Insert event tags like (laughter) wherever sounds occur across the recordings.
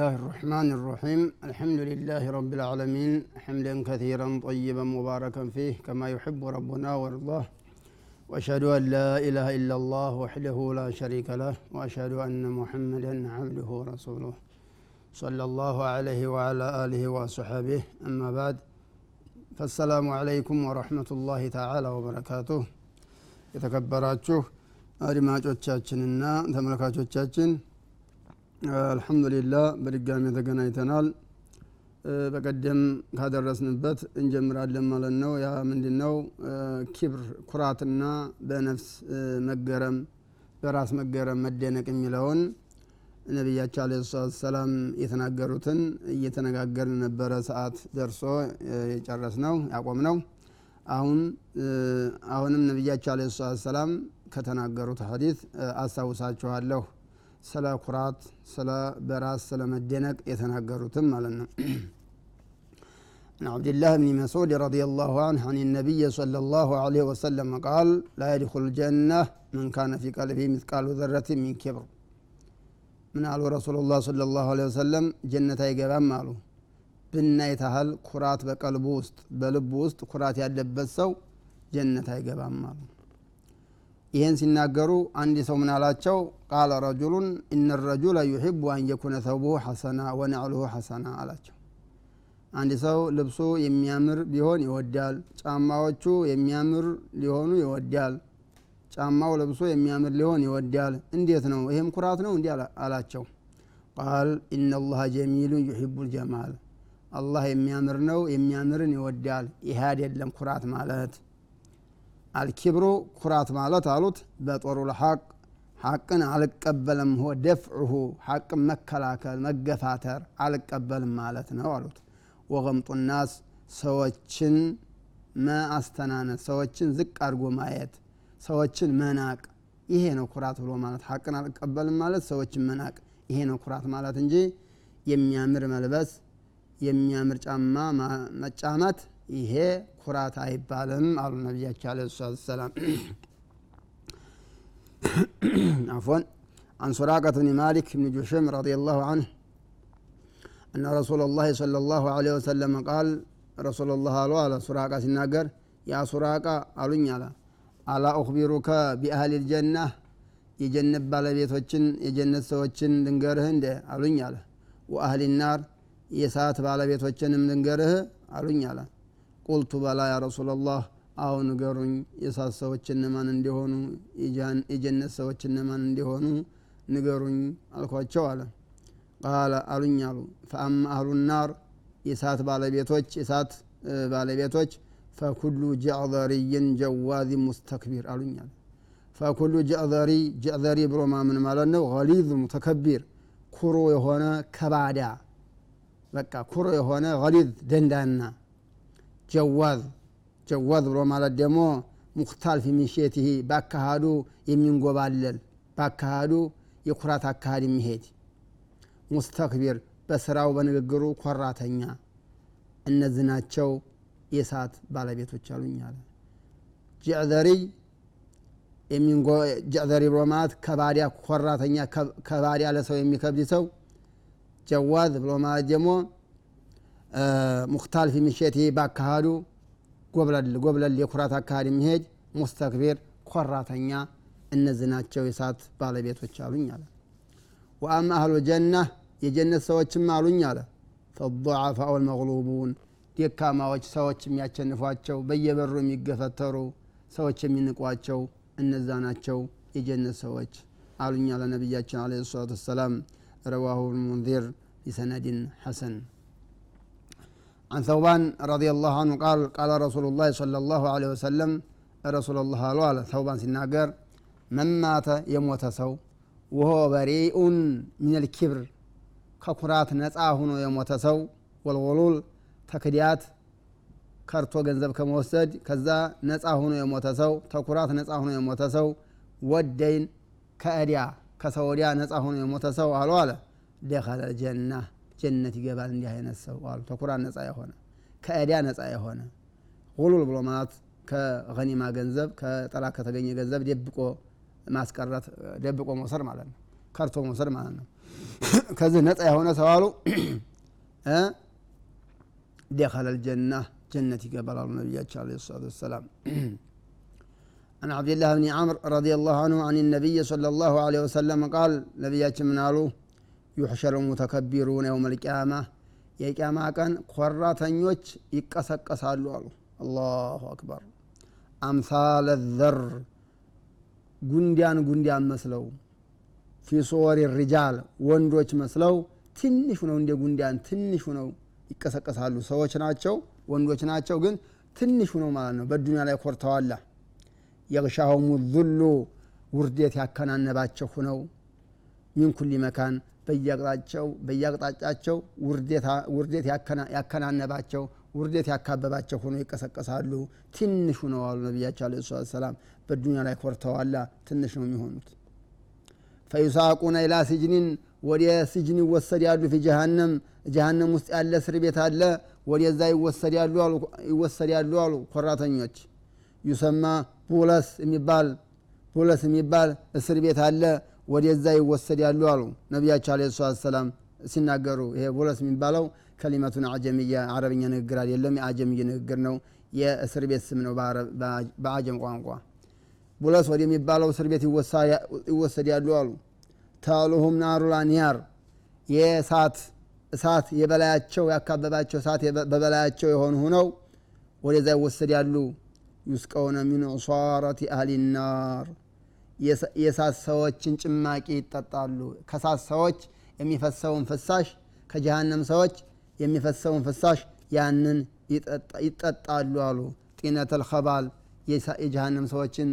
بسم الله الرحمن الرحيم الحمد لله رب العالمين حمدا كثيرا طيبا مباركا فيه كما يحب ربنا ويرضاه واشهد ان لا اله الا الله وحده لا شريك له واشهد ان محمدا عبده ورسوله صلى الله عليه وعلى اله وصحبه اما بعد فالسلام عليكم ورحمه الله تعالى وبركاته የተከበራችሁ አድማጮቻችንና ተመልካቾቻችን አልሐምዱሊላህ በድጋሚ ተገናኝተናል። በቀደም ካደረስንበት እንጀምራለን ማለት ነው። ያ ምንድ ነው ኪብር ኩራትና በነፍስ መገረም በራስ መገረም መደነቅ የሚለውን ነቢያቸው አለ ሰላት ሰላም የተናገሩትን እየተነጋገርን ነበረ። ሰዓት ደርሶ የጨረስ ነው ያቆም ነው አሁን አሁንም ነቢያቸው አለ ሰላት ሰላም ከተናገሩት ሀዲት አስታውሳችኋለሁ ስለ ኩራት ስለ በራስ ስለ መደነቅ የተናገሩትም ማለት ነው عن عبد الله بن مسعود رضي الله عنه عن النبي صلى الله عليه وسلم قال لا يدخل الجنة من كان في قلبه مثقال ذرة من كبر من قال رسول الله صلى الله عليه وسلم جنة يقبام مالو ብናይ ታህል ኩራት በቀልቡ ውስጥ በልቡ ውስጥ ኩራት ያለበት ሰው ጀነት አይገባም አሉ ይህን ሲናገሩ አንድ ሰው ምን አላቸው? ቃለ ረጁሉን እነ ረጁለ ዩሕቡ አን የኩነ ተውቡሁ ሐሰና ወነዕሉሁ ሐሰና አላቸው። አንድ ሰው ልብሱ የሚያምር ቢሆን ይወዳል ጫማዎቹ የሚያምር ሊሆኑ ይወዳል ጫማው ልብሱ የሚያምር ሊሆን ይወዳል። እንዴት ነው? ይህም ኩራት ነው? እንዲህ አላቸው። ቃል ኢነላሀ ጀሚሉን ዩሕቡ ልጀማል አላህ የሚያምር ነው የሚያምርን ይወዳል። ይህ አይደለም ኩራት ማለት አልኪብሩ ኩራት ማለት አሉት። በጦሩ ልሐቅ ሐቅን አልቀበልም ሆ ደፍዑሁ ሐቅን መከላከል መገፋተር አልቀበልም ማለት ነው አሉት። ወገምጡ ናስ ሰዎችን ማአስተናነስ ሰዎችን ዝቅ አድርጎ ማየት ሰዎችን መናቅ ይሄ ነው ኩራት ብሎ ማለት ሐቅን አልቀበልም ማለት ሰዎችን መናቅ ይሄ ነው ኩራት ማለት እንጂ የሚያምር መልበስ የሚያምር ጫማ መጫመት ይሄ ኩራት አይባልም አሉ ነቢያቸው አለ ሰላት ሰላም عفوا عن سراقة بن مالك بن جشم رضي الله عنه أن رسول الله صلى الله عليه وسلم قال رسول الله قال على سراقة سناقر يا سراقة ألن على ألا أخبرك بأهل الجنة የጀነት ባለቤቶችን የጀነት ሰዎችን ልንገርህ እንደ አሉኝ አለ ወአህል ናር የሰዓት ባለቤቶችንም ልንገርህ አሉኝ አለ ቁልቱ በላ ያ ረሱላላህ አሁ ንገሩኝ የሳት ሰዎች እነማን እንዲሆኑ የጀነት ሰዎች እነማን እንዲሆኑ ንገሩኝ አልኳቸው አለ። قال አሉኝ አሉ። فأما أهل النار የሳት ባለቤቶች የሳት ባለቤቶች فكل جعظري جواظ مستكبر አለ። فكل جعظري جعظري ብሎ ማምን ማለት ነው። غليظ متكبر ኩሩ የሆነ ከባዳ በቃ ኩሩ የሆነ غليظ ደንዳና جواظ جواظ ብሎ ማለት ደግሞ مختال في مشيته በአካሃዱ የሚንጎባለል በአካሃዱ የኩራት አካሃድ የሚሄድ። ሙስተክቢር በስራው በንግግሩ ኮራተኛ። እነዚህ ናቸው የእሳት ባለቤቶች አሉኝ አለ። ጀዕዘሪይ ጀዕዘሪ ብሎ ማለት ከባዲያ ኮራተኛ ከባዲያ ለሰው የሚከብድ ሰው። ጀዋዝ ብሎ ማለት ደግሞ ሙክታል ፊ ምሸቴ ባካሃዱ ጎብለል ጎብለል የኩራት አካሃድ የሚሄድ ሙስተክቢር ኮራተኛ እነዚህ ናቸው። የእሳት ባለቤቶች አሉኝ አለ። ወአማ አህሉ ጀና የጀነት ሰዎችም አሉኝ አለ። ፈضዓፋኡ ልመቅሉቡን ደካማዎች ሰዎች የሚያቸንፏቸው በየበሩ የሚገፈተሩ ሰዎች የሚንቋቸው እነዛ ናቸው የጀነት ሰዎች አሉኝ አለ ነቢያችን አለ ሰላቱ ወሰላም። ረዋሁ ልሙንዚር ቢሰነድን ሐሰን። عن ثوبان رضي الله عنه قال قال رسول الله صلى الله عليه وسلم رسول الله قالوا على ثوبان سناقر من مات يموت سو وهو بريء من الكبر ከኩራት ነፃ ሁኖ የሞተ ሰው ወልወሉል ተክዲያት ከርቶ ገንዘብ ከመወሰድ ከዛ ነፃ ሁኖ የሞተ ሰው ተኩራት ነፃ ሁኖ የሞተ ሰው ወደይን ከእዲያ ከሰው ወዲያ ነፃ ሁኖ የሞተ ሰው አሉ አለ ደኸለ ጀና ጀነት ይገባል እንዲህ አይነት ሰው አሉ ተኩራት ነጻ የሆነ ከእዲያ ነጻ የሆነ ሁሉል ብሎ ማለት ከገኒማ ገንዘብ ከጠላት ከተገኘ ገንዘብ ደብቆ ማስቀረት ደብቆ መውሰድ ማለት ነው ከርቶ መውሰድ ማለት ነው (clears throat) ከዚህ ነፃ የሆነ ሰው አሉ (clears throat) ደኸለ ልጀና ጀነት ይገባል አሉ ነቢያቸው አለ ሰላቱ ወሰላም عن عبد الله بن عمرو رضي الله عنه عن النبي صلى الله عليه وسلم قال نبيات من قالوا يحشر المتكبرون يوم القيامة የቅያማ ቀን ኮራተኞች ይቀሰቀሳሉ አሉ። الله أكبر። أمثال الذر ጉንዲያን ጉንዲያን መስለው في صور الرجال ወንዶች መስለው ትንሽ ነው እንደ ጉንዲያን ትንሽ ነው። ይቀሰቀሳሉ። ሰዎች ናቸው ወንዶች ናቸው ግን ትንሽ ነው ማለት ነው። በዱኒያ ላይ ኮርተዋላ። የግሻሁሙ ዙሉ ውርዴት ያከናነባቸው ሁነው ሚን ኩሊ መካን በየአቅጣጫቸው ውርዴት ያከናነባቸው ውርዴት ያካበባቸው ሆኖ ይቀሰቀሳሉ። ትንሽ ነው አሉ ነቢያቸው አለ ሰላት ሰላም በዱኒያ ላይ ኮርተዋላ ትንሽ ነው የሚሆኑት። ፈዩሳቁነ ኢላ ሲጅኒን ወደ ሲጅን ይወሰዳሉ ፊ ጀሃነም። ጀሃነም ውስጥ ያለ እስር ቤት አለ። ወደዛ ይወሰዳሉ አሉ ኮራተኞች። يسمى بولس የሚባል ቡለስ የሚባል እስር ቤት አለ ወደዛ ይወሰዳሉ አሉ። ነቢያችን عليه الصلاة والسلام ሲናገሩ ይሄ ቡለስ የሚባለው كلمة أعجمية አረብኛ ንግግር አይደለም። የአጀምይ ንግግር ነው። የእስር ቤት ስም ነው በአጀም ቋንቋ። ቡለስ ወደሚባለው እስር ቤት ይወሰዳሉ አሉ። تعلوهم نار الأنيار የእሳት እሳት የበላያቸው ያካበባቸው እሳት በበላያቸው የሆኑ ሁነው ወደዛ ይወሰዳሉ። ዩስቀውነ ሚን ዑሷረት አህሊ ናር የእሳት ሰዎችን ጭማቂ ይጠጣሉ። ከሳት ሰዎች የሚፈሰውን ፍሳሽ ከጀሃነም ሰዎች የሚፈሰውን ፍሳሽ ያንን ይጠጣሉ አሉ። ጢነተል ኸባል የጀሃነም ሰዎችን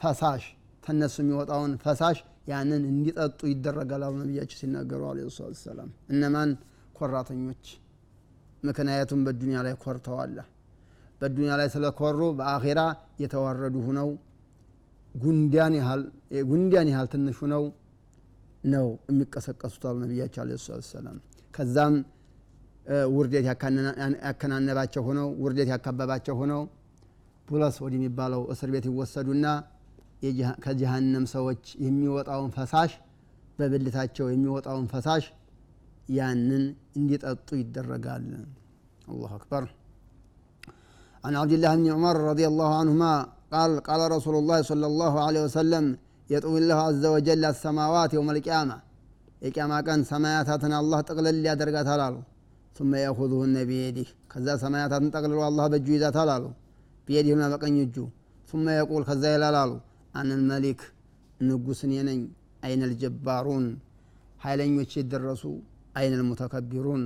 ፈሳሽ ተነሱ የሚወጣውን ፈሳሽ ያንን እንዲጠጡ ይደረጋል አሉ ሲናገሩ አለ ሰላም እነማን? ኮራተኞች። ምክንያቱም በዱኒያ ላይ ኮርተዋላ በዱኒያ ላይ ስለኮሩ በአኼራ የተዋረዱ ሁነው ጉንዲያን ያህል ትንሽ ሁነው ነው የሚቀሰቀሱት አሉ ነቢያቸው አለ ሰላት ሰላም ከዛም ውርዴት ያከናነባቸው ሆነው ውርዴት ያካበባቸው ሆነው ቡለስ ወደሚባለው እስር ቤት ይወሰዱና ከጀሃነም ሰዎች የሚወጣውን ፈሳሽ በብልታቸው የሚወጣውን ፈሳሽ ያንን እንዲጠጡ ይደረጋል አላሁ አክበር عن عبد الله بن عمر رضي الله عنهما قال قال رسول الله صلى الله عليه وسلم يطوي الله عز وجل السماوات يوم القيامة የቅያማ ቀን ሰማያታትን አላህ ጠቅልል ያደርጋታል አሉ ثم يأخذهن بيده ከዛ ሰማያታትን ጠቅልሎ አላህ በእጁ ይዛታል አሉ ቢየዲህ ሆና በቀኝ እጁ ثم يقول ከዛ ይላል አሉ አነ ልመሊክ ንጉስ እኔ ነኝ አይነ ልጀባሩን ኃይለኞች የደረሱ አይነ ልሙተከቢሩን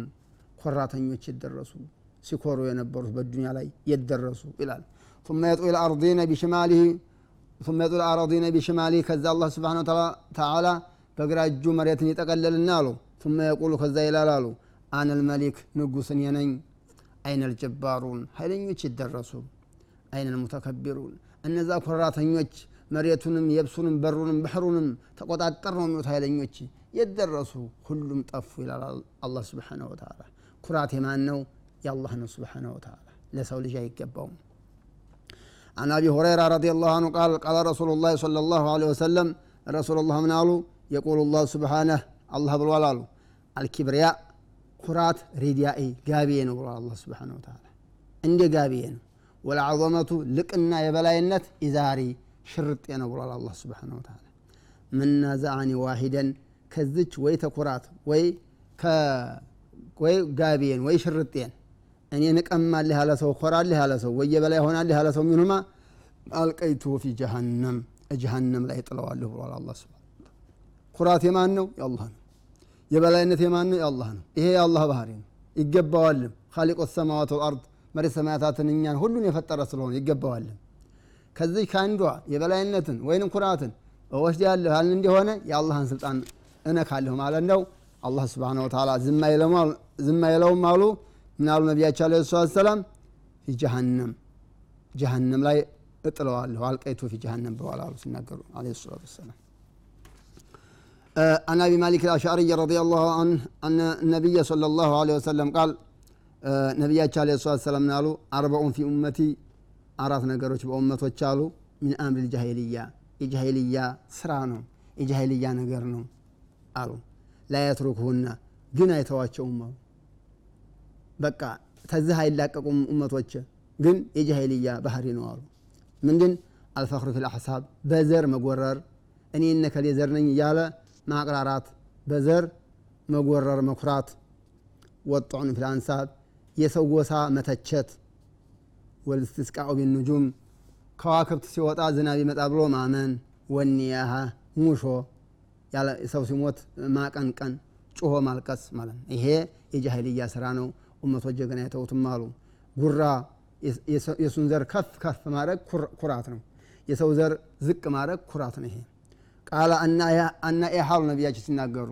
ኮራተኞች የደረሱ ሲኮሩ የነበሩት በዱኒያ ላይ የደረሱ ይላል ثم يطوي الأرضين بشماله ثم يطوي الأراضين بشماله ከዛ አላህ ስብሓን ተዓላ በግራ እጁ መሬትን ይጠቀለልና አሉ ثم يقول ከዛ ይላል አሉ አነ ልመሊክ ንጉስ እኔ ነኝ አይነ ልጀባሩን ኃይለኞች ይደረሱ አይነ ልሙተከቢሩን እነዛ ኮራተኞች መሬቱንም የብሱንም በሩንም ባህሩንም ተቆጣጠር ነው የሚሉት ኃይለኞች የደረሱ ሁሉም ጠፉ ይላል አላህ ስብሓነሁ ወተዓላ ኩራት የማን ነው የአላህ ነው ስብሓነሁ ወተዓላ ለሰው ልጅ አይገባውም عن أبي هريرة رضي الله عنه قال قال رسول الله صلى الله عليه وسلم رسول الله من قالوا يقول الله سبحانه الله بالوالال الكبرياء قرات ريديائي قابيين الله سبحانه وتعالى. عند قابيين والعظمة لقنا يبلاينت إزاري شرط أنا بلال الله سبحانه وتعالى. من نزعني واحدا كذج ويتكرات وي ك وي قابيين وي شرطين. እኔ ንቀማልህ ያለ ሰው ኮራልህ ያለ ሰው ወይ የበላይ ሆናልህ ያለ ሰው ሚንሁማ አልቀይቱ ፊ ጀሃነም ጀሃነም ላይ ጥለዋለሁ ብሏል አላህ ስብሓነሁ ኩራት የማን ነው የአላህ ነው። የበላይነት የማን ነው የአላህ ነው። ይሄ የአላህ ባህሪ ነው። ይገባዋልም። ካሊቆ ሰማዋት ወልአርድ መሬት ሰማያታትን እኛን ሁሉን የፈጠረ ስለሆነ ይገባዋልም። ከዚህ ከአንዷ የበላይነትን ወይንም ኩራትን ወስድ ያለሁ ያልን እንደሆነ የአላህን ስልጣን እነካለሁ ማለት ነው። አላህ ስብሓን ወተላ ዝም አይለውም አሉ ምን አሉ ነቢያቸው አለ ሰላት ሰላም ፊ ጀሃነም ጀሃነም ላይ እጥለዋለሁ አልቀይቱ ፊ ጀሃነም ብለዋል አሉ ሲናገሩ አለ ሰላት ወሰላም عن ابي مالك الاشعري رضي الله عنه ان النبي صلى الله عليه وسلم قال ነቢያቸው አለ ሰላት ሰላም ናሉ አርበኡን ፊ ኡመቲ አራት ነገሮች በኡመቶች አሉ ሚን አምር ልጃሂልያ የጃሂልያ ስራ ነው የጃሂልያ ነገር ነው አሉ ላየትሩክሁና ግን አይተዋቸውም አሉ በቃ ተዚህ አይላቀቁም እመቶች ግን የጃሂልያ ባህሪ ነው አሉ። ምንድን? አልፈክሩ ፊል አሕሳብ በዘር መጎረር እኔ እነከሌ ዘር ነኝ እያለ ማቅራራት በዘር መጎረር መኩራት። ወጣዑን ፊል አንሳብ የሰው ጎሳ መተቸት። ወልስትስቃኡ ቢኑጁም ከዋክብት ሲወጣ ዝናብ ይመጣ ብሎ ማመን። ወኒያሃ ሙሾ ሰው ሲሞት ማቀንቀን ጩሆ ማልቀስ ማለት ነው። ይሄ የጃሂልያ ስራ ነው ኡመቶች ጀግና የተውትም አሉ። ጉራ የሱን ዘር ከፍ ከፍ ማድረግ ኩራት ነው። የሰው ዘር ዝቅ ማድረግ ኩራት ነው ይሄ። ቃለ አና ኤሃሉ ነቢያችን ሲናገሩ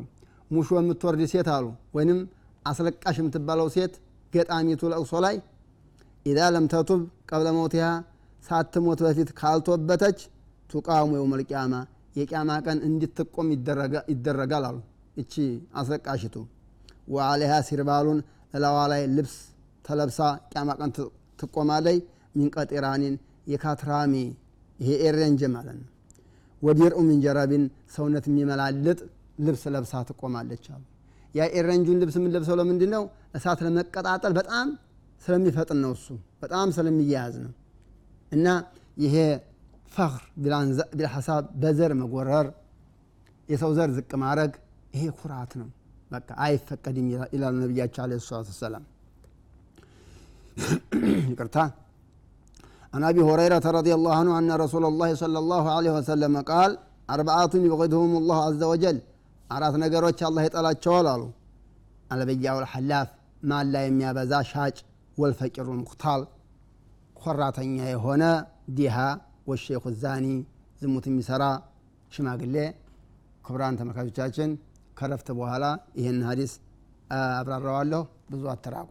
ሙሾ የምትወርድ ሴት አሉ ወይንም አስለቃሽ የምትባለው ሴት ገጣሚቱ ለቅሶ ላይ ኢዛ ለም ተቱብ ቀብለ መውቲሃ ሳትሞት በፊት ካልቶበተች تقام يوم القيامة የቅያማ ቀን እንድትቆም ይደረጋል አሉ። እቺ አስለቃሽቱ። وعليها سربال እላዋ ላይ ልብስ ተለብሳ ቅያማ ቀን ትቆማለች። من قطران የካትራሚ ይሄ ኤሬንጅ ማለት ነው። ودرع من جرب ሰውነት የሚመላልጥ ልብስ ለብሳ ትቆማለች አሉ። ያ ኤረንጁን ልብስ የምንለብሰው ለምንድን ነው እሳት ለመቀጣጠል በጣም ስለሚፈጥን ነው እሱ። በጣም ስለሚያያዝ ነው። እና ይሄ ፈክር ቢልሐሳብ በዘር መጎረር የሰው ዘር ዝቅ ማድረግ ይሄ ኩራት ነው በቃ አይፈቀድም ይላሉ ነቢያቸው አለ ሰላት ወሰላም ይቅርታ عن أبي هريرة رضي الله عنه أن رسول الله صلى الله عليه وسلم قال أربعة يبغضهم الله عز وجل አራት ነገሮች አላህ ይጠላቸዋል አሉ አልበያ ወልሐላፍ ማን ላይ የሚያበዛ ሻጭ ወልፈቂሩ ሙክታል ኮራተኛ የሆነ ዲሃ ወሼኹ ዛኒ ዝሙት የሚሰራ ሽማግሌ ክቡራን ተመልካቾቻችን ከረፍት በኋላ ይህን ሀዲስ አብራራዋለሁ። ብዙ አተራቁ